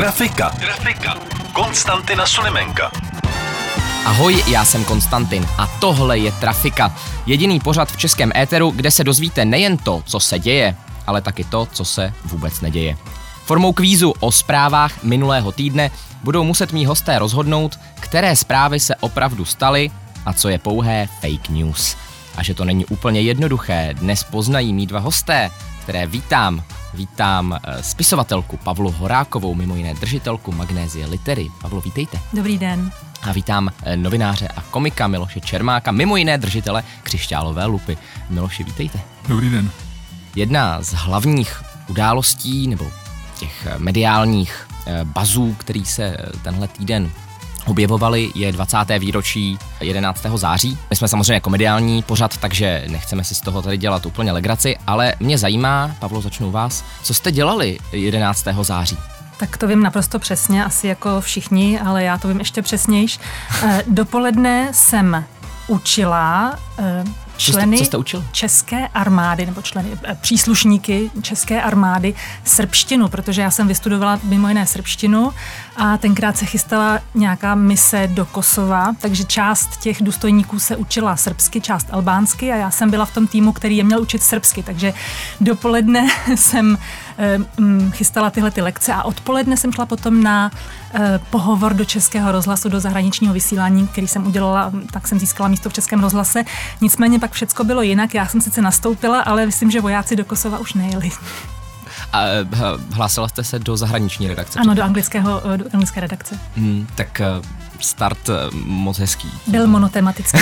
Trafika. Trafika. Konstantina Sulimenka. Ahoj, já jsem Konstantin a tohle je Trafika. Jediný pořad v českém éteru, kde se dozvíte nejen to, co se děje, ale taky to, co se vůbec neděje. Formou kvízu o zprávách minulého týdne budou muset mý hosté rozhodnout, které zprávy se opravdu staly a co je pouhé fake news. A že to není úplně jednoduché, dnes poznají mý dva hosté, které vítám. Vítám eh, spisovatelku Pavlu Horákovou, mimo jiné držitelku Magnézie Litery. Pavlo, vítejte. Dobrý den. A vítám eh, novináře a komika Miloše Čermáka, mimo jiné držitele křišťálové lupy. Miloši, vítejte. Dobrý den. Jedna z hlavních událostí nebo těch eh, mediálních bazů, který se tenhle týden objevovali, je 20. výročí 11. září. My jsme samozřejmě komediální pořad, takže nechceme si z toho tady dělat úplně legraci, ale mě zajímá, Pavlo, začnu vás, co jste dělali 11. září? Tak to vím naprosto přesně, asi jako všichni, ale já to vím ještě přesnějš. Eh, dopoledne jsem učila eh, členy co jste, co jste učil? české armády, nebo členy, eh, příslušníky české armády srbštinu, protože já jsem vystudovala mimo jiné srbštinu a tenkrát se chystala nějaká mise do Kosova, takže část těch důstojníků se učila srbsky, část albánsky a já jsem byla v tom týmu, který je měl učit srbsky, takže dopoledne jsem chystala tyhle ty lekce a odpoledne jsem šla potom na eh, pohovor do Českého rozhlasu, do zahraničního vysílání, který jsem udělala, tak jsem získala místo v Českém rozhlase. Nicméně pak všecko bylo jinak, já jsem sice nastoupila, ale myslím, že vojáci do Kosova už nejeli. A eh, hlásila jste se do zahraniční redakce? Ano, do, anglického, do anglické redakce. Hmm, tak start moc hezký. Byl monotematický.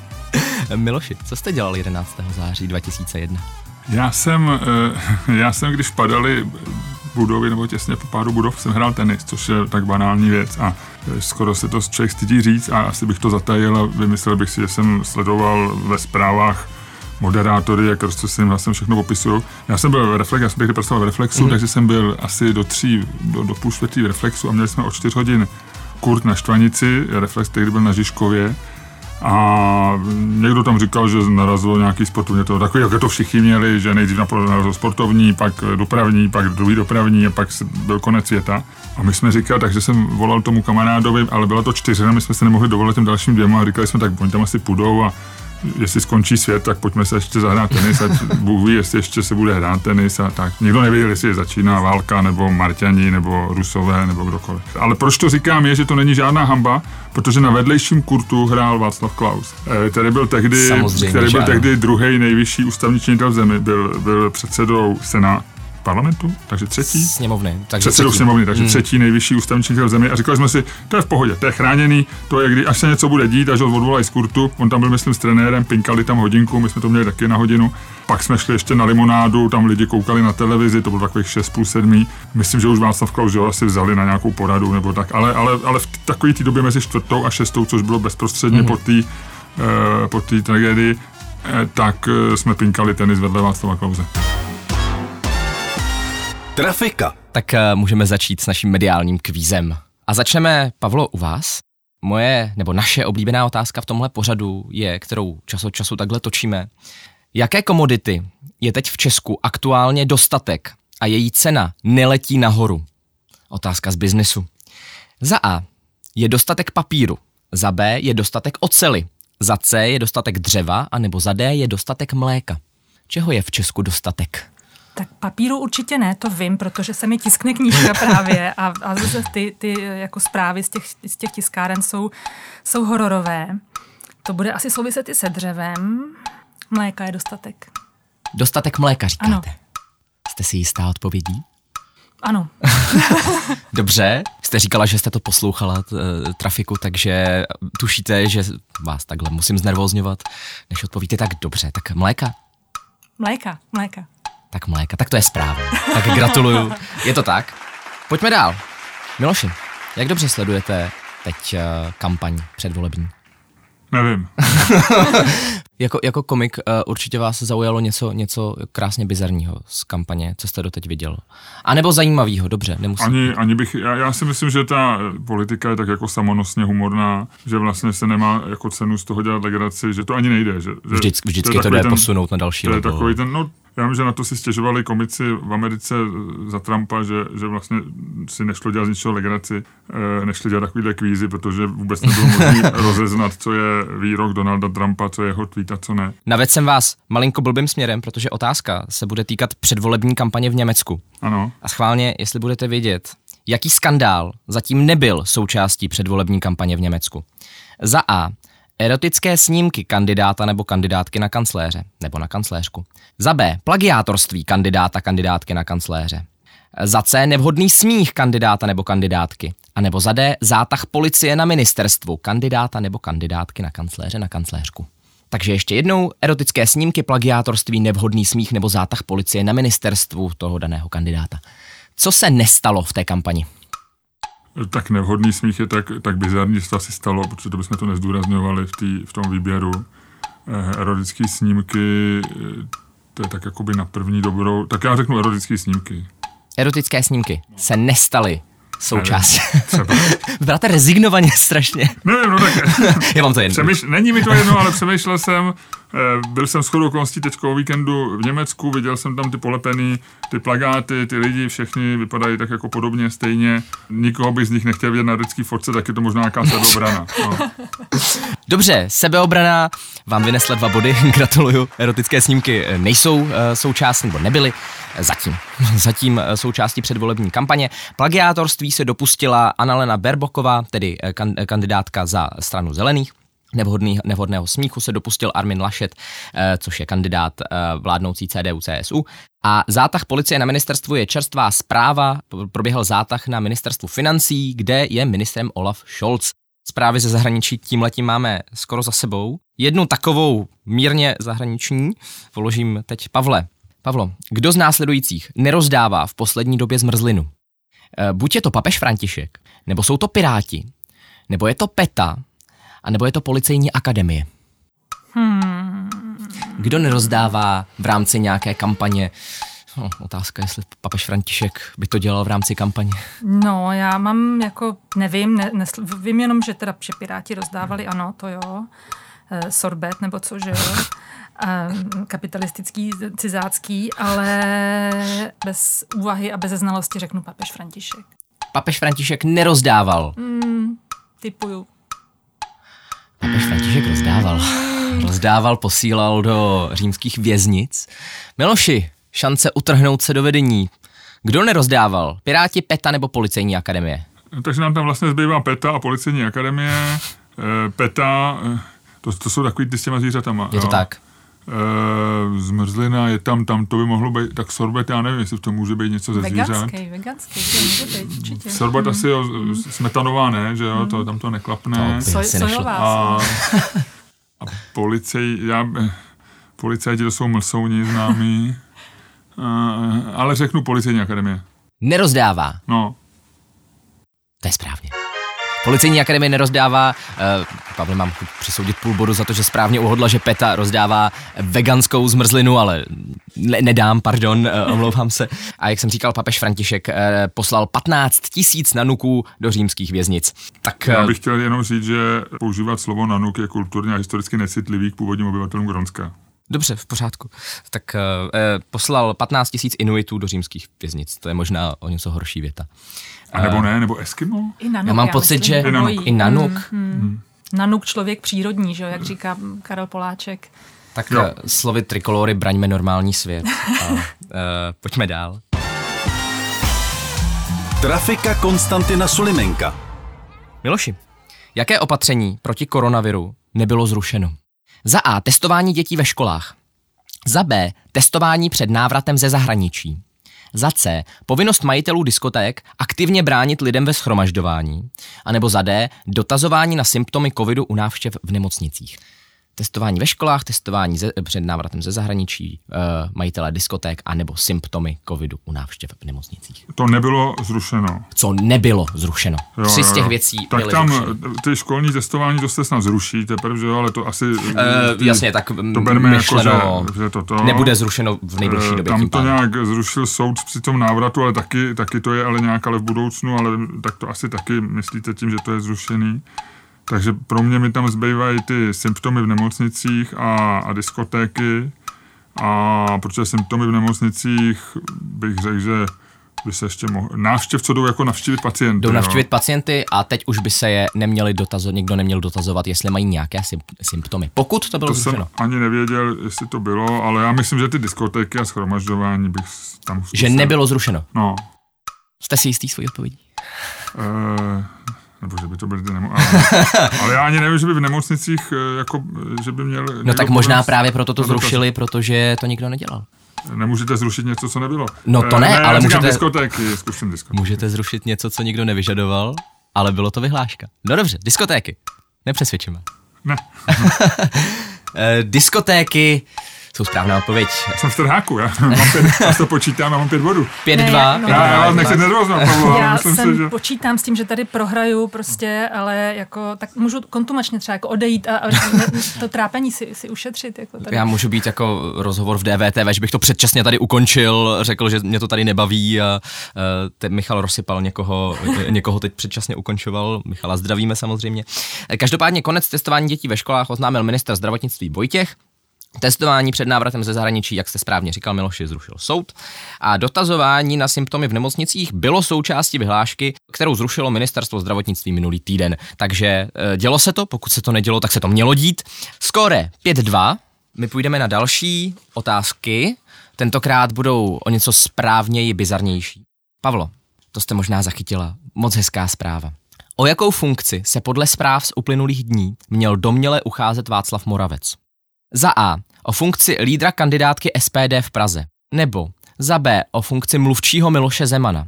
Miloši, co jste dělal 11. září 2001? Já jsem, já jsem, když padaly budovy nebo těsně po pádu budov jsem hrál tenis, což je tak banální věc a skoro se to člověk stydí říct a asi bych to zatajil a vymyslel bych si, že jsem sledoval ve zprávách moderátory, jak prostě s ním všechno popisují. Já jsem byl v Reflex, já jsem tehdy pracoval v Reflexu, mm. takže jsem byl asi do tří, do, do půl čtvrtý v Reflexu a měli jsme o čtyř hodin kurt na Štvanici, Reflex tehdy byl na Žižkově a někdo tam říkal, že narazilo nějaký sportovní, to takový, jak to všichni měli, že nejdřív narazil sportovní, pak dopravní, pak druhý dopravní a pak byl konec světa. A my jsme říkali, takže jsem volal tomu kamarádovi, ale byla to čtyřina, my jsme se nemohli dovolit těm dalším dvěma a říkali jsme, tak oni tam asi půjdou a jestli skončí svět, tak pojďme se ještě zahrát tenis, ať Bůh ví, jestli ještě se bude hrát tenis a tak. Nikdo nevěděl, jestli je začíná válka, nebo Marťani, nebo Rusové, nebo kdokoliv. Ale proč to říkám je, že to není žádná hamba, protože na vedlejším kurtu hrál Václav Klaus, eh, který byl tehdy, který byl tehdy druhý nejvyšší ústavní činitel v zemi, byl, byl předsedou Senátu parlamentu, takže třetí. Sněmovny. Takže předsedou třetí. sněmovny, takže hmm. třetí nejvyšší ústavní činitel zemi. A říkali jsme si, to je v pohodě, to je chráněný, to je, kdy až se něco bude dít, až ho odvolají z kurtu. On tam byl, myslím, s trenérem, pinkali tam hodinku, my jsme to měli taky na hodinu. Pak jsme šli ještě na limonádu, tam lidi koukali na televizi, to bylo takových 6 plus 7. Myslím, že už Václav Klaus ho asi vzali na nějakou poradu nebo tak, ale, ale, ale v takové té době mezi čtvrtou a šestou, což bylo bezprostředně hmm. po té uh, po té tragédii, eh, tak uh, jsme pinkali tenis vedle Václava Klauze. Trafika. Tak uh, můžeme začít s naším mediálním kvízem. A začneme, Pavlo, u vás. Moje, nebo naše oblíbená otázka v tomhle pořadu je, kterou čas od času takhle točíme. Jaké komodity je teď v Česku aktuálně dostatek a její cena neletí nahoru? Otázka z biznesu. Za A je dostatek papíru, za B je dostatek ocely, za C je dostatek dřeva a nebo za D je dostatek mléka. Čeho je v Česku dostatek? Tak papíru určitě ne, to vím, protože se mi tiskne knížka právě a, a ty, ty jako zprávy z těch, z těch tiskáren jsou, jsou hororové. To bude asi souviset i se dřevem. Mléka je dostatek. Dostatek mléka, říkáte? Ano. Jste si jistá odpovědí? Ano. Dobře, jste říkala, že jste to poslouchala, t, eh, trafiku, takže tušíte, že vás takhle musím znervozňovat, než odpovíte tak dobře. Tak mléka? Mléka, mléka tak mléka. Tak to je správně. Tak gratuluju. Je to tak. Pojďme dál. Miloši, jak dobře sledujete teď uh, kampaň předvolební? Nevím. Jako, jako komik uh, určitě vás zaujalo něco, něco krásně bizarního z kampaně, co jste doteď viděl. A nebo zajímavého, dobře, nemusím. Ani, ani bych, já, já si myslím, že ta politika je tak jako samonosně humorná, že vlastně se nemá jako cenu z toho dělat legraci, že to ani nejde. Že, že vždycky vždycky to, to jde ten, posunout na další to je takový ten, no, já vím, že na to si stěžovali komici v Americe za Trumpa, že, že vlastně si nešlo dělat z ničeho legraci, eh, nešli dělat takovýhle kvízy, protože vůbec nebylo možné rozeznat, co je výrok Donalda Trumpa, co je jeho tweet a co ne. Navedl jsem vás malinko blbým směrem, protože otázka se bude týkat předvolební kampaně v Německu. Ano. A schválně, jestli budete vědět, jaký skandál zatím nebyl součástí předvolební kampaně v Německu. Za A. Erotické snímky kandidáta nebo kandidátky na kancléře nebo na kancléřku. Za B. Plagiátorství kandidáta kandidátky na kancléře. Za C. Nevhodný smích kandidáta nebo kandidátky. A nebo za D. Zátah policie na ministerstvu kandidáta nebo kandidátky na kancléře na kancléřku. Takže ještě jednou, erotické snímky, plagiátorství, nevhodný smích nebo zátah policie na ministerstvu toho daného kandidáta. Co se nestalo v té kampani? Tak nevhodný smích je tak, tak bizarní, že to asi stalo, protože to bychom to nezdůrazňovali v, tý, v tom výběru. Eh, erotické snímky, eh, to je tak jakoby na první dobrou, tak já řeknu erotické snímky. Erotické snímky se nestaly součást. Bráte rezignovaně strašně. Nevím, no tak. Já vám to jen. Přemýš... Není mi to jedno, ale přemýšlel jsem, eh, byl jsem shodou okolností teď o víkendu v Německu, viděl jsem tam ty polepený, ty plagáty, ty lidi, všichni vypadají tak jako podobně, stejně. Nikoho bych z nich nechtěl vidět na řecký fotce, tak je to možná nějaká sebeobrana. No. Dobře, sebeobrana vám vynesla dva body, gratuluju. Erotické snímky nejsou uh, součástí, nebo nebyly zatím, zatím uh, součástí předvolební kampaně. Plagiátorství se dopustila Annalena Berboková, tedy uh, kandidátka za stranu zelených. Nevhodný, nevhodného smíchu se dopustil Armin Laschet, což je kandidát vládnoucí CDU-CSU. A zátah policie na ministerstvu je čerstvá zpráva. Proběhl zátah na ministerstvu financí, kde je ministrem Olaf Scholz. Zprávy ze zahraničí tím letím máme skoro za sebou. Jednu takovou mírně zahraniční položím teď Pavle. Pavlo, kdo z následujících nerozdává v poslední době zmrzlinu? E, buď je to papež František, nebo jsou to Piráti, nebo je to PETA, a nebo je to Policejní akademie. Hmm. Kdo nerozdává v rámci nějaké kampaně No, otázka, jestli papež František by to dělal v rámci kampaně. No, já mám jako, nevím, ne, ne, vím jenom, že teda že Piráti rozdávali, ano, to jo, e, sorbet nebo co, že jo, kapitalistický, cizácký, ale bez úvahy a bez znalosti řeknu papež František. Papež František nerozdával. Mm, typuju. Papež František rozdával. Rozdával, posílal do římských věznic. Miloši, šance utrhnout se do vedení. Kdo nerozdával? Piráti, PETA nebo Policejní akademie? Takže nám tam vlastně zbývá PETA a Policejní akademie. E, PETA, eh, to, to jsou takový ty s těma zvířatama. Je to jo. tak. E, zmrzlina je tam, tam to by mohlo být, tak sorbet, já nevím, jestli to může být něco ze zvířat. Veganský, veganský, to může být určitě. Sorbet hmm. asi jo, smetanová ne, že jo, hmm. to, tam to neklapne. To sojová. A, a policej, já, policajti to jsou mlsouni známí. Uh, ale řeknu policejní akademie. Nerozdává. No. To je správně. Policejní akademie nerozdává, uh, Pavle, mám přisoudit půl bodu za to, že správně uhodla, že PETA rozdává veganskou zmrzlinu, ale ne, nedám, pardon, uh, omlouvám se. A jak jsem říkal, papež František uh, poslal 15 tisíc nanuků do římských věznic. Tak, uh, Já bych chtěl jenom říct, že používat slovo nanuk je kulturně a historicky necitlivý k původním obyvatelům Gronska. Dobře, v pořádku. Tak uh, poslal 15 tisíc Inuitů do římských věznic. To je možná o něco horší věta. A nebo ne, nebo Eskimo? I nanuk, já mám pocit, že i nanuk. I nanuk. Hmm, hmm. Nanuk člověk přírodní, že jak říká Karel Poláček. Tak jo. slovy trikolory braňme normální svět. A, uh, pojďme dál. Trafika Konstantina Sulimenka. Miloši, jaké opatření proti koronaviru nebylo zrušeno? Za A. Testování dětí ve školách. Za B. Testování před návratem ze zahraničí. Za C. Povinnost majitelů diskoték aktivně bránit lidem ve schromažďování. A nebo za D. Dotazování na symptomy covidu u návštěv v nemocnicích. Testování ve školách, testování ze, před návratem ze zahraničí, uh, majitelé diskoték a nebo symptomy covidu u návštěv v nemocnicích. To nebylo zrušeno. Co nebylo zrušeno. Jo, Tři z jo, těch jo. věcí Tak byly tam zrušeny. ty školní testování, to se snad zruší teprve, že jo, ale to asi... Uh, jasně, tak to bereme myšleno, jako, že, že to, to nebude zrušeno v nejbližší Eh, době. Tam to nějak zrušil soud při tom návratu, ale taky, taky to je ale nějak ale v budoucnu, ale tak to asi taky myslíte tím, že to je zrušený. Takže pro mě mi tam zbývají ty symptomy v nemocnicích a, a diskotéky. A protože symptomy v nemocnicích bych řekl, že by se ještě mohl... Návštěv, co jdou jako navštívit pacienty. Jdou jo. navštívit pacienty a teď už by se je neměli dotazovat, někdo neměl dotazovat, jestli mají nějaké sym- symptomy. Pokud to bylo To jsem zrušeno. ani nevěděl, jestli to bylo, ale já myslím, že ty diskotéky a schromažďování bych tam Že zkusil. nebylo zrušeno. No, Jste si jistý svojí odpovědí? Uh, nebo že by to byly ty nemo... ale, ale já ani nevím, že by v nemocnicích, eh, jako, eh, že by měl... No tak možná právě proto to zrušili, protože to nikdo nedělal. Nemůžete zrušit něco, co nebylo. No to Eh, ne, ne ale můžete- diskotéky, zkusím diskotéky. Můžete zrušit něco, co nikdo nevyžadoval, ale bylo to vyhláška. No dobře, diskotéky. Nepřesvědčíme. Ne, Eh, diskotéky jsou správná odpověď. jsem v trháku, já, mám pět, já to počítám, já mám pět bodů. 5-2. Ne, já- no. Já, já vás pět nechci dva. nervoznout, Pavlo, Já jsem si, že... počítám s tím, že tady prohraju prostě, ale jako, tak můžu kontumačně třeba jako odejít a, a to trápení si, si ušetřit. Jako tady. Já můžu být jako rozhovor v DVTV, že bych to předčasně tady ukončil, řekl, že mě to tady nebaví a te, Michal rozsypal někoho, někoho teď předčasně ukončoval. Michala zdravíme samozřejmě. Každopádně konec testování dětí ve školách oznámil minister zdravotnictví Vojtěch. Testování před návratem ze zahraničí, jak jste správně říkal, Miloši zrušil soud. A dotazování na symptomy v nemocnicích bylo součástí vyhlášky, kterou zrušilo ministerstvo zdravotnictví minulý týden. Takže eh, dělo se to, pokud se to nedělo, tak se to mělo dít. Skóre 5-2. My půjdeme na další otázky. Tentokrát budou o něco správněji bizarnější. Pavlo, to jste možná zachytila. Moc hezká zpráva. O jakou funkci se podle zpráv z uplynulých dní měl domněle ucházet Václav Moravec? Za A. O funkci lídra kandidátky SPD v Praze. Nebo za B. O funkci mluvčího Miloše Zemana.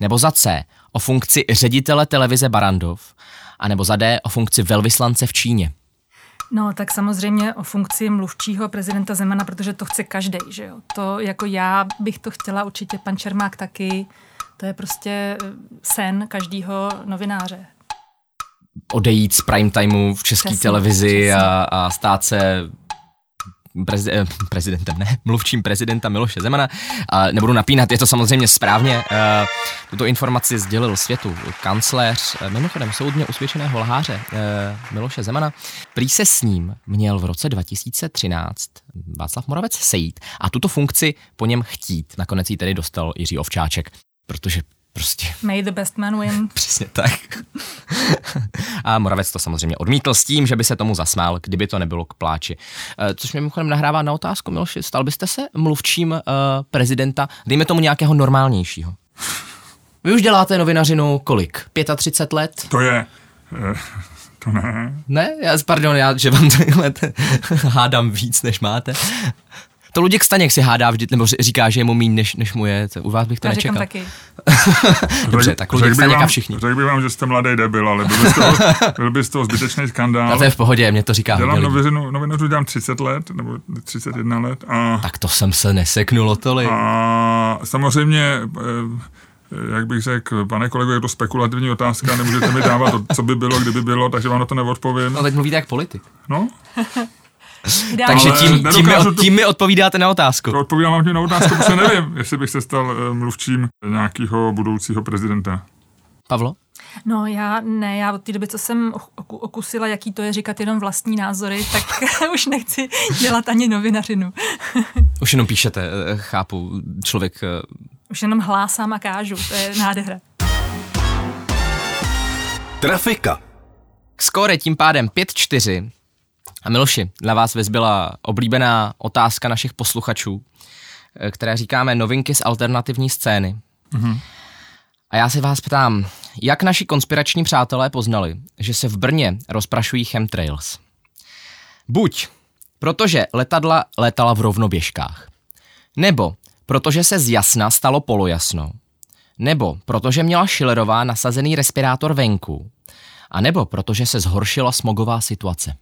Nebo za C. O funkci ředitele televize Barandov. A nebo za D. O funkci velvyslance v Číně. No, tak samozřejmě o funkci mluvčího prezidenta Zemana, protože to chce každý, že jo. To jako já bych to chtěla určitě, pan Čermák taky. To je prostě eh, sen každého novináře. Odejít z prime timeu v české televizi přesně. a, a stát se prezi, eh, prezidentem, ne, mluvčím prezidenta Miloše Zemana. A nebudu napínat, je to samozřejmě správně. Eh, Tuto informaci sdělil světu kancléř, eh, mimochodem soudně usvědčeného lháře Miloše Zemana. Prý se s ním měl v roce 2013 Václav Moravec sejít a tuto funkci po něm chtít. Nakonec ji tedy dostal Jiří Ovčáček, protože prostě May the best man win. Přesně tak. A Moravec to samozřejmě odmítl s tím, že by se tomu zasmál, kdyby to nebylo k pláči. Eh, Což mě mimochodem nahrává na otázku, Miloši, stal byste se mluvčím uh, prezidenta, dejme tomu nějakého normálnějšího? Vy už děláte novinařinu kolik? 35 let? To je... eh, To ne. Ne? Já, pardon, já, že vám takhle hádám víc, než máte. To Luděk Staněk si hádá vždy, nebo říká, že je mu míň, než, než mu je. To- U vás bych to Já říkám nečekal. taky. Dobře, tak Luděk Staněk a vám- všichni. Řekl bych vám, že jste mladý debil, ale byl by z toho, byl by z toho zbytečný A skandál. to je v pohodě, mě to říká hodně Dělám lidí. novinařinu, novinařinu dělám 30 let, nebo 31 let a, Tak to jsem se neseknul o tolik. a samozřejmě, eh, jak bych řekl, pane kolego, je to spekulativní otázka, nemůžete mi dávat to, co by bylo, kdyby bylo, takže vám na to neodpovím. No teď mluvíte jak politik. No, Takže tím, tím, mi, od- to- tím mi odpovídáte na otázku. odpovídám vám tím na otázku, protože nevím, jestli bych se stal eh, mluvčím nějakého budoucího prezidenta. Pavlo? No já ne, já od té doby, co jsem oku- okusila, jaký to je říkat jenom vlastní názory, tak už nechci dělat ani novinařinu. Už jenom píšete, eh, chápu, člověk... eh, Už jenom hlásám a kážu, to je nádhera. Trafika. Skóre tím pádem 5-4. A Miloši, na vás vyzbyla oblíbená otázka našich posluchačů, eh, které říkáme novinky z alternativní scény. A já se vás ptám, jak naši konspirační přátelé poznali, že se v Brně rozprašují chemtrails? Buď protože letadla letala v rovnoběžkách, nebo protože se z jasna stalo polojasno, nebo protože měla Schillerová nasazený respirátor venku, a nebo protože se zhoršila smogová situace.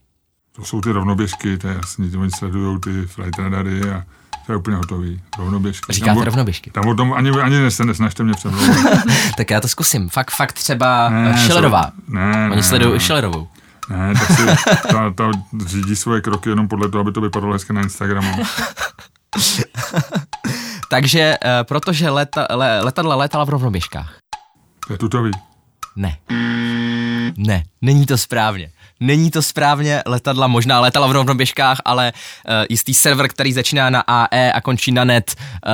To jsou ty rovnoběžky, to je jasný, oni sledují ty flight radary a to je úplně hotový. Rovnoběžky. Říkáte Tam rovnoběžky. Tam o tom ani, ani se nesnažte mě přemlouvat. Tak já to zkusím. Fakt, fakt třeba Ne, ne, Schillerová. ne, Oni ne, sledují ne. i Schillerovou. Ne, tak si ta, ta řídí svoje kroky jenom podle toho, aby to vypadalo hezky na Instagramu. Takže uh, protože leta, le, letadla létala v rovnoběžkách. To je tutový. Ne. Ne, není to správně. Není to správně, letadla možná letala v rovnoběžkách, ale uh, jistý server, který začíná na AE a končí na net, uh,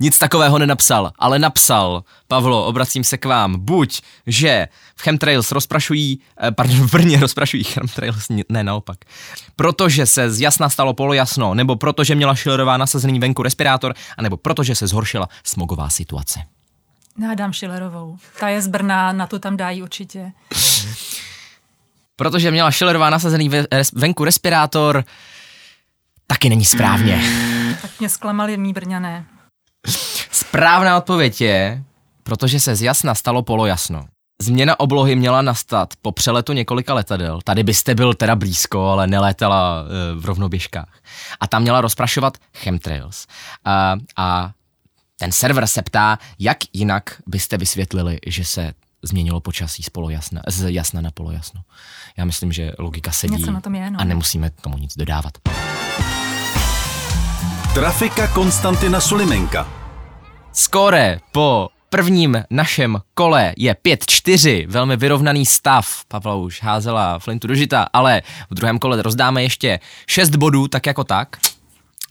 nic takového nenapsal, ale napsal, Pavlo, obracím se k vám, buď, že v chemtrails rozprašují, eh, pardon, v Brně rozprašují chemtrails, ne naopak, protože se z jasna stalo polojasno, nebo protože měla Schillerová nasazený venku respirátor, anebo protože se zhoršila smogová situace. Já dám Schillerovou. Ta je z Brna, na to tam dají určitě. protože měla Schillerová nasazený ve, venku respirátor, taky není správně. Tak mě zklamali mý Brňané. Správná odpověď je, protože se z jasna stalo polojasno. Změna oblohy měla nastat po přeletu několika letadel. Tady byste byl teda blízko, ale nelétala e, v rovnoběžkách. A tam měla rozprašovat chemtrails. A, a ten server se ptá, jak jinak byste vysvětlili, že se změnilo počasí z, polojasna, z jasna na polojasno. Já myslím, že logika sedí Něco na tom je, no. a nemusíme k tomu nic dodávat. Trafika Konstantina Sulimenka. Skóre po prvním našem kole je 5-4, velmi vyrovnaný stav. Pavla už házela flintu do žita, ale v druhém kole rozdáme ještě 6 bodů, tak jako tak.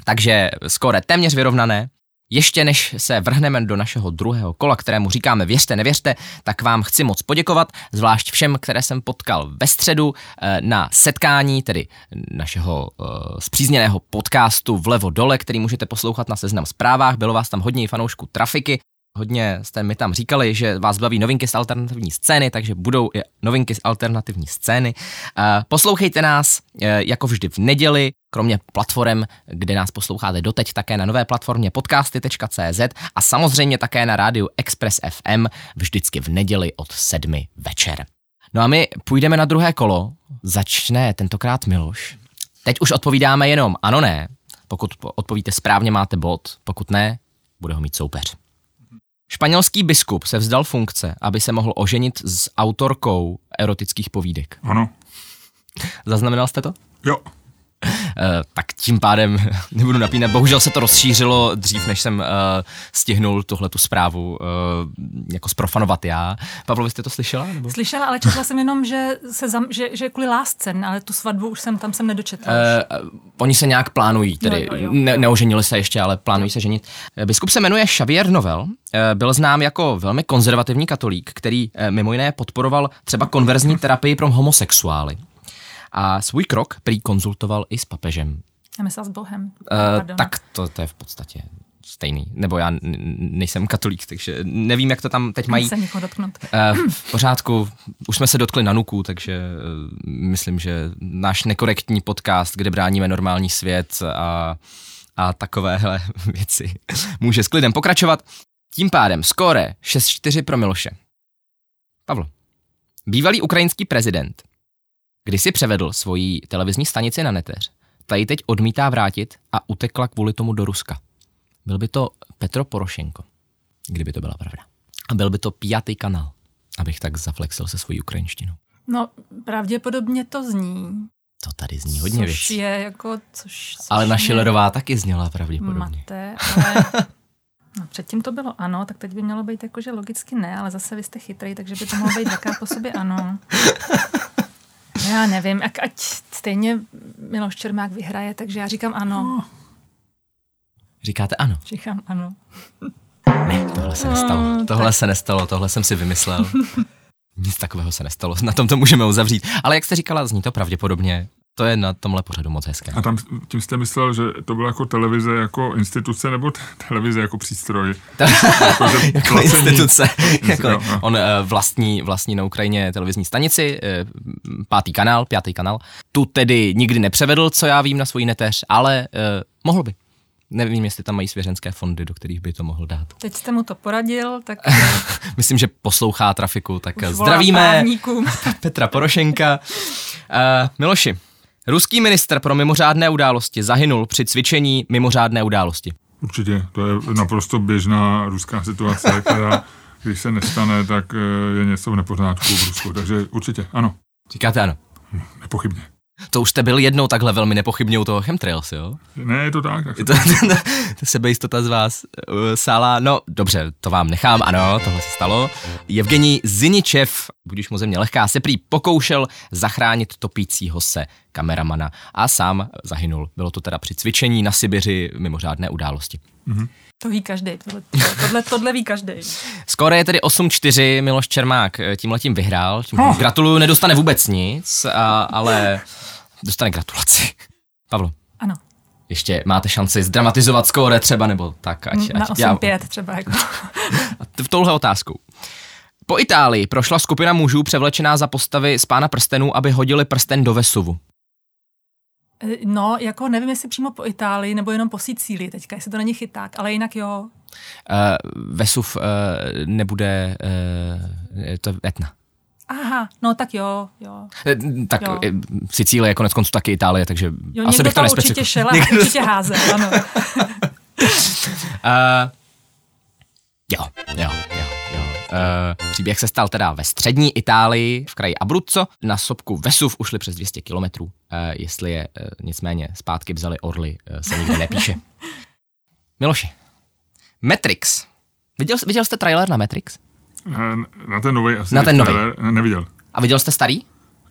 Takže skóre téměř vyrovnané. Ještě než se vrhneme do našeho druhého kola, kterému říkáme věřte, nevěřte, tak vám chci moc poděkovat, zvlášť všem, které jsem potkal ve středu eh, na setkání, tedy našeho zpřízněného podcastu Vlevo dole, který můžete poslouchat na seznam zprávách. Bylo vás tam hodně fanoušků trafiky, Hodně jste mi tam říkali, že vás baví novinky z alternativní scény, takže budou i novinky z alternativní scény. Eh, Poslouchejte nás eh, jako vždy v neděli, kromě platform, kde nás posloucháte doteď, také na nové platformě podcasty.cz a samozřejmě také na rádiu Express FM vždycky v neděli od sedmi večer. No a my půjdeme na druhé kolo, začne tentokrát Miloš. Teď už odpovídáme jenom ano, ne. Pokud po- odpovíte správně, máte bod, pokud ne, bude ho mít soupeř. Španělský biskup se vzdal funkce, aby se mohl oženit s autorkou erotických povídek. Ano. Zaznamenal jste to? Jo. Uh, tak tím pádem nebudu napínat. Bohužel se to rozšířilo dřív, než jsem uh, stihnul tuhle tu zprávu uh, jako sprofanovat já. Pavlo, vy jste to slyšela? Nebo? Slyšela, ale četla jsem jenom, že, se zam, že, že kvůli lásce, ale tu svatbu už jsem tam jsem nedočetla. Uh, oni se nějak plánují, tedy Jo, jo, jo. ne, neoženili se ještě, ale plánují se ženit. Eh, Biskup se jmenuje Xavier Novel, eh, byl znám jako velmi konzervativní katolík, který eh, mimo jiné podporoval třeba konverzní terapii pro homosexuály. A svůj krok prý konzultoval i s papežem. Já myslela s Bohem. Uh, tak to, to je v podstatě stejný. Nebo já nejsem katolík, takže nevím, jak to tam teď mají. se někoho dotknout. Uh, v pořádku, už jsme se dotkli na nuku, takže uh, myslím, že náš nekorektní podcast, kde bráníme normální svět a, a takovéhle věci, může s klidem pokračovat. Tím pádem skóre 6-4 pro Miloše. Pavlo, bývalý ukrajinský prezident, když si převedl svoji televizní stanici na neteř, ta ji teď odmítá vrátit a utekla kvůli tomu do Ruska. Byl by to Petro Porošenko, kdyby to byla pravda. A byl by to pátý kanál, abych tak zaflexil se svojí ukrajinštinou. No, pravděpodobně to zní. To tady zní hodně což věcí. je jako, což, což Ale na mě Schillerová taky zněla pravděpodobně. Mate, ale no, předtím to bylo ano, tak teď by mělo být jako, že logicky ne, ale zase vy jste chytrý, takže by to mohlo být dvakrát po sobě ano. Já nevím, ať, ať stejně Miloš Čermák vyhraje, takže já říkám ano. Říkáte ano. Říkám ano. Ne, tohle se nestalo. No, Tohle se nestalo, tohle jsem si vymyslel. Nic takového se nestalo, na tom to můžeme uzavřít. Ale jak jste říkala, zní to pravděpodobně. To je na tomhle pořadu moc hezké. A tam tím jste myslel, že to byla jako televize jako instituce nebo te- televize jako přístroj? jako, jako placení- instituce. jako, jo. on uh, vlastní, vlastní na Ukrajině televizní stanici, uh, pátý kanál, pátý kanál. Tu tedy nikdy nepřevedl, co já vím na svůj neteř, ale uh, mohl by. Nevím, jestli tam mají svěřenské fondy, do kterých by to mohl dát. Teď jste mu to poradil, tak Myslím, že poslouchá trafiku, tak už zdravíme. Petra Porošenka. Uh, Miloši, Ruský minister pro mimořádné události zahynul při cvičení mimořádné události. Určitě, to je naprosto běžná ruská situace, která když se nestane, tak eh, je něco v nepořádku v Rusku. Takže určitě, ano. Říkáte ano. Nepochybně. To už jste byl jednou takhle velmi nepochybně u toho chemtrails, jo? Ne, je to tak. tak Je to, to sebejistota z vás uh, sála. No, dobře, to vám nechám, ano, tohle se stalo. Evgení Ziničev, budíš mu země lehká, se prý pokoušel zachránit topícího se kameramana a sám zahynul. Bylo to teda při cvičení na Sibiři mimořádné události. To ví každý. Tohle, tohle, tohle ví každý. Skóre je tedy 8-4, Miloš Čermák eh, tím letím vyhrál. Tím oh. Gratuluju, nedostane vůbec nic, a, ale dostane gratulaci. Pavlo, Ano. ještě máte šanci zdramatizovat skóre třeba, nebo tak, ať, Na ať já, 8-5 třeba. Jako. v touhle otázkou. Po Itálii prošla skupina mužů převlečená za postavy z Pána prstenů, aby hodili prsten do Vesuvu. Eh, No, jako nevím, jestli přímo po Itálii, nebo jenom po Sicílii teďka, jestli to není chyták, ale jinak jo. Uh, Vesuv uh, nebude, uh, je to Etna. Aha, no tak jo, jo. Tak Jo. Sicílie je konec konců taky Itálie, takže Jo, asi bych to tam nespecifikoval. určitě šel a Někdo- určitě házel, ano. Uh, jo, jo, jo. Uh, příběh se stal teda ve střední Itálii, v kraji Abruzzo. Na sopku Vesuv ušli přes 200 kilometrů. Uh, jestli je uh, nicméně zpátky vzali orly, uh, se nikde nepíše. Miloši, Matrix. Viděl, viděl jste trailer na Matrix? Eh, Na ten nový asi. Na ten ne- Neviděl. A viděl jste starý?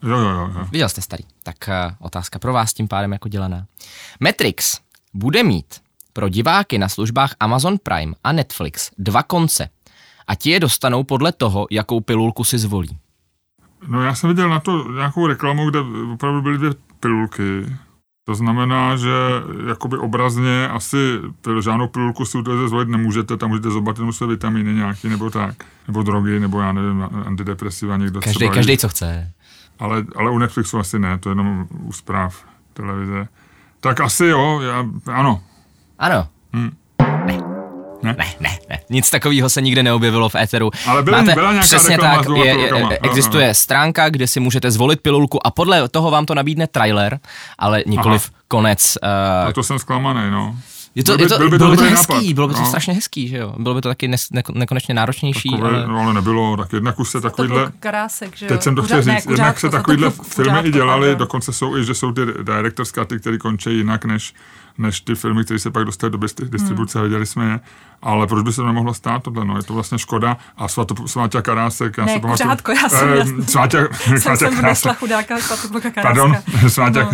Jo, jo, jo. jo. Viděl jste starý. Tak uh, otázka pro vás tím pádem jako dělaná. Matrix bude mít pro diváky na službách Amazon Prime a Netflix dva konce. A ti je dostanou podle toho, jakou pilulku si zvolí. No já jsem viděl na to nějakou reklamu, kde opravdu byly dvě pilulky. To znamená, že jakoby obrazně asi žádnou pilulku si u toho zvolit nemůžete, tam můžete zobat jenom své vitamíny nějaký nebo tak, nebo drogy, nebo já nevím, antidepresiva někdo Každý, třeba. každý co chce. Ale, ale u Netflixu asi ne, to je jenom u zpráv televize. Tak asi jo, já, ano. Ano. Hm. Ne. Ne? Ne, ne, ne. Nic takového se nikde neobjevilo v éteru. Ale byla- Máte, byla nějaká přesně reklama tak, je, je, existuje stránka, kde si můžete zvolit pilulku a podle toho vám to nabídne trailer, ale nikoliv konec. A Uh, to jsem zklamaný, no. je to, byl by- je to, byl by to bylo by to hezký, nápad. bylo by to No. strašně hezký, že jo? Bylo by to taky nes, ne, nekonečně náročnější, Takové, ale... no, ale nebylo, tak jednak už se To takovýhle... byl karásek, že jo. Teď jsem to chtěl ne, říct, jednak se takovýhle filmy i dělali, dokonce jsou i, že jsou ty director's cuty, které končí jinak než, než ty filmy, které se pak dostaly do dis- distribuce, Hmm. viděli jsme je. Ale proč by se nemohlo stát tohle? No, je to vlastně škoda. A svato, Sváťa Karásek, já Ne, si pamatuju... kuřátko, já jsem- já jsem- Sváťa, Jsem Sváťa sem vnesla chudáka svatopluka karáska. Pardon, Sváťa. No.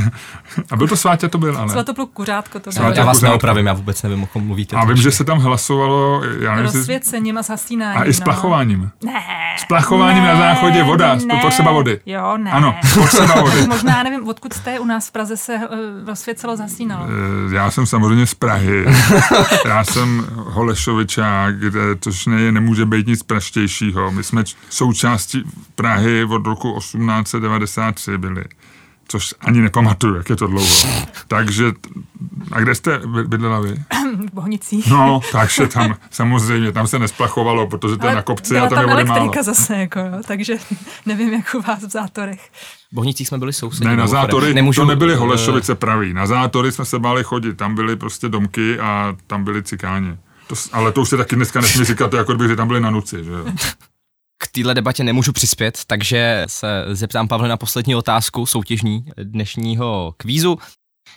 A byl to Sváťa, to byl, ale. Svatopluk kuřátko to Sváťa Já bylo. vás kuřátko. neopravím, já vůbec nevím, o kom mluvíte. A vím, že se tam hlasovalo, já nevím, Rozsvěcením a zhasínáním. a i s no. plachováním. Ne. S plachováním na záchodě voda, ne. potřeba vody. Jo, ne. Ano, potřeba vody. Možná nevím, odkud jste u nás v Praze se uh, rozsvěcelo, zasínalo. Já jsem samozřejmě z Prahy. Já jsem Holešovičák, kde, což ne, nemůže být nic praštějšího. My jsme součástí Prahy od roku 1893 byli. Což ani nepamatuju, jak je to dlouho. Takže, a kde jste by- bydlela vy? V Bohnicích. No, takže tam samozřejmě, tam se nesplachovalo, protože to je na kopci a tam je vody málo. elektrika zase, jako, jo, takže nevím, jak u vás v zátorech. V Bohnicích jsme byli sousedi. Ne, na zátory Nemůžu, to nebyly eh, Holešovice pravý. Na zátory jsme se báli chodit. Tam byly prostě domky a tam byly cikáni. To, ale to už se taky dneska nesmí říkat, to jako kdyby že tam byli na nuci. Že jo? K téhle debatě nemůžu přispět, takže se zeptám Pavle na poslední otázku soutěžní dnešního kvízu.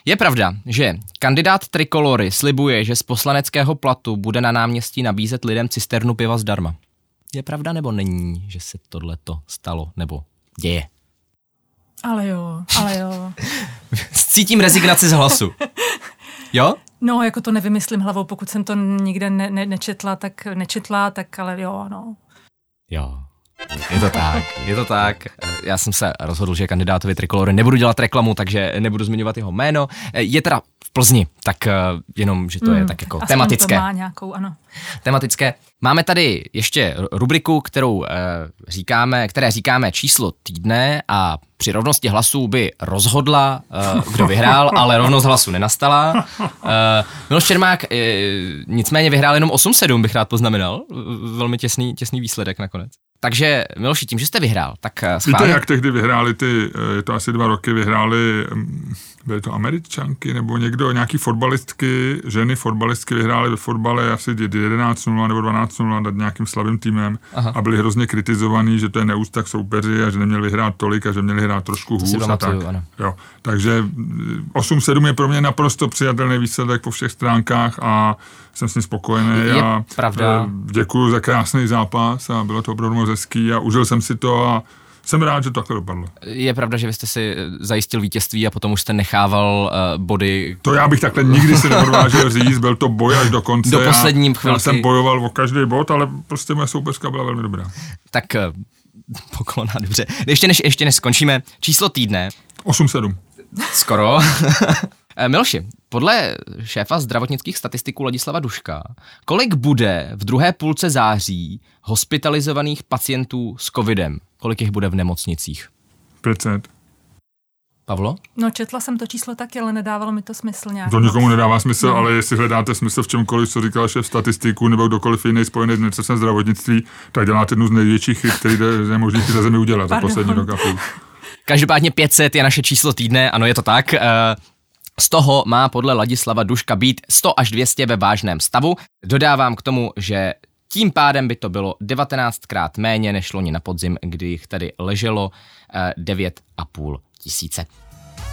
Je pravda, že kandidát Trikolory slibuje, že z poslaneckého platu bude na náměstí nabízet lidem cisternu piva zdarma. Je pravda nebo není, že se tohleto stalo nebo děje? Ale jo, ale jo. Cítím rezignaci z hlasu. Jo? No, jako to nevymyslím hlavou, pokud jsem to nikde ne, ne, nečetla, tak nečetla, tak ale jo, no. Jo. Je to tak, je to tak. Já jsem se rozhodl, že kandidátovi Trikolory nebudu dělat reklamu, takže nebudu zmiňovat jeho jméno. Je teda v Plzni, tak eh, jenom, že to je Hmm, tak jako aspoň tematické. To má nějakou, ano. tematické. Máme tady ještě ru- rubriku, kterou e, říkáme, které říkáme číslo týdne a při rovnosti hlasů by rozhodla, e, kdo vyhrál, ale rovnost hlasu nenastala. E, Miloš Čermák e, nicméně vyhrál jenom 8-7, bych rád poznamenal. Velmi těsný, těsný výsledek nakonec. Takže Miloši, tím, že jste vyhrál, tak eh, schválně... Víte, jak tehdy vyhráli ty, je to asi dva roky, vyhráli mm, byly to američanky nebo někdo, nějaký fotbalistky, ženy fotbalistky vyhrály ve fotbale asi 11-0 nebo 12-0 nad nějakým slabým týmem Aha. a byli hrozně kritizovaní, že to je neústa k soupeři a že neměli vyhrát tolik a že měli hrát trošku hůř a tak. Ano. Jo. Takže 8-7 mm, je pro mě naprosto přijatelný výsledek po všech stránkách a jsem s ním spokojený je a pravda. Eh, děkuji za krásný zápas a bylo to opravdu moc hezký a užil jsem si to a jsem rád, že to takhle dopadlo. Je pravda, že vy jste si zajistil vítězství a potom už jste nechával uh, body. To já bych takhle nikdy si neodvážil říct, byl to boj až do konce. Do posledním chvilky. Já jsem bojoval o každý bod, ale prostě moje soupeřka byla velmi dobrá. Tak uh, poklona, dobře. Ještě než, ještě než skončíme, číslo týdne. 8-7. Skoro. Eh, Miloši, podle šéfa zdravotnických statistiků Ladislava Duška, kolik bude v druhé půlce září hospitalizovaných pacientů s covidem? Kolik jich bude v nemocnicích? 500. Pavlo? No četla jsem to číslo taky, ale nedávalo mi to smysl nějak. To nikomu nedává smysl, no. ale jestli hledáte smysl v čemkoliv, co říkal šéf statistiku nebo kdokoliv jiný spojený s ministerstvem zdravotnictví, tak děláte jednu z největších chyb, který je možný na zemi udělat Pardon. za poslední rok a půl. Každopádně 500 je naše číslo týdne, ano, je to tak. Uh, z toho má podle Ladislava Duška být 100 až 200 ve vážném stavu. Dodávám k tomu, že tím pádem by to bylo 19krát méně než loni na podzim, kdy jich tady leželo 9,5 eh, tisíce.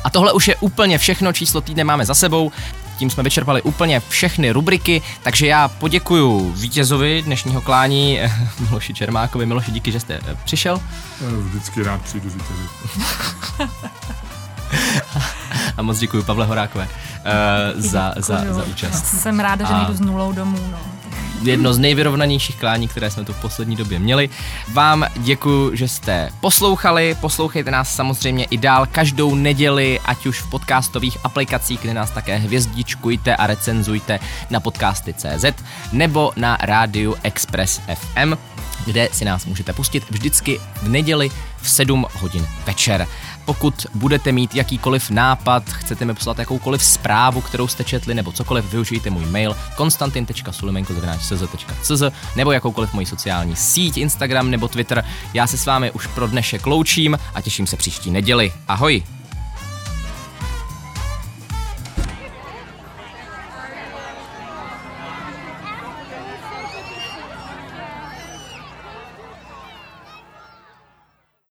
A tohle už je úplně všechno, číslo týdne máme za sebou. Tím jsme vyčerpali úplně všechny rubriky, takže já poděkuju vítězovi dnešního klání Miloši Čermákovi. Miloši, díky, že jste eh, přišel. Vždycky rád přijdu vítězi. A moc děkuji Pavle Horákové uh, za, za, za účast. Jsem ráda, že nejdu s nulou domů. No. Jedno z nejvyrovnanějších klání, které jsme tu v poslední době měli. Vám děkuji, že jste poslouchali. Poslouchejte nás samozřejmě i dál každou neděli, ať už v podcastových aplikacích, kde nás také hvězdičkujte a recenzujte na podcasty.cz nebo na rádiu Express FM, kde si nás můžete pustit vždycky v neděli v 7 hodin večer. Pokud budete mít jakýkoliv nápad, chcete mi poslat jakoukoliv zprávu, kterou jste četli, nebo cokoliv, využijte můj mail konstantin.sulimenko.cz nebo jakoukoliv moji sociální síť, Instagram nebo Twitter. Já se s vámi už pro dnešek loučím a těším se příští neděli. Ahoj!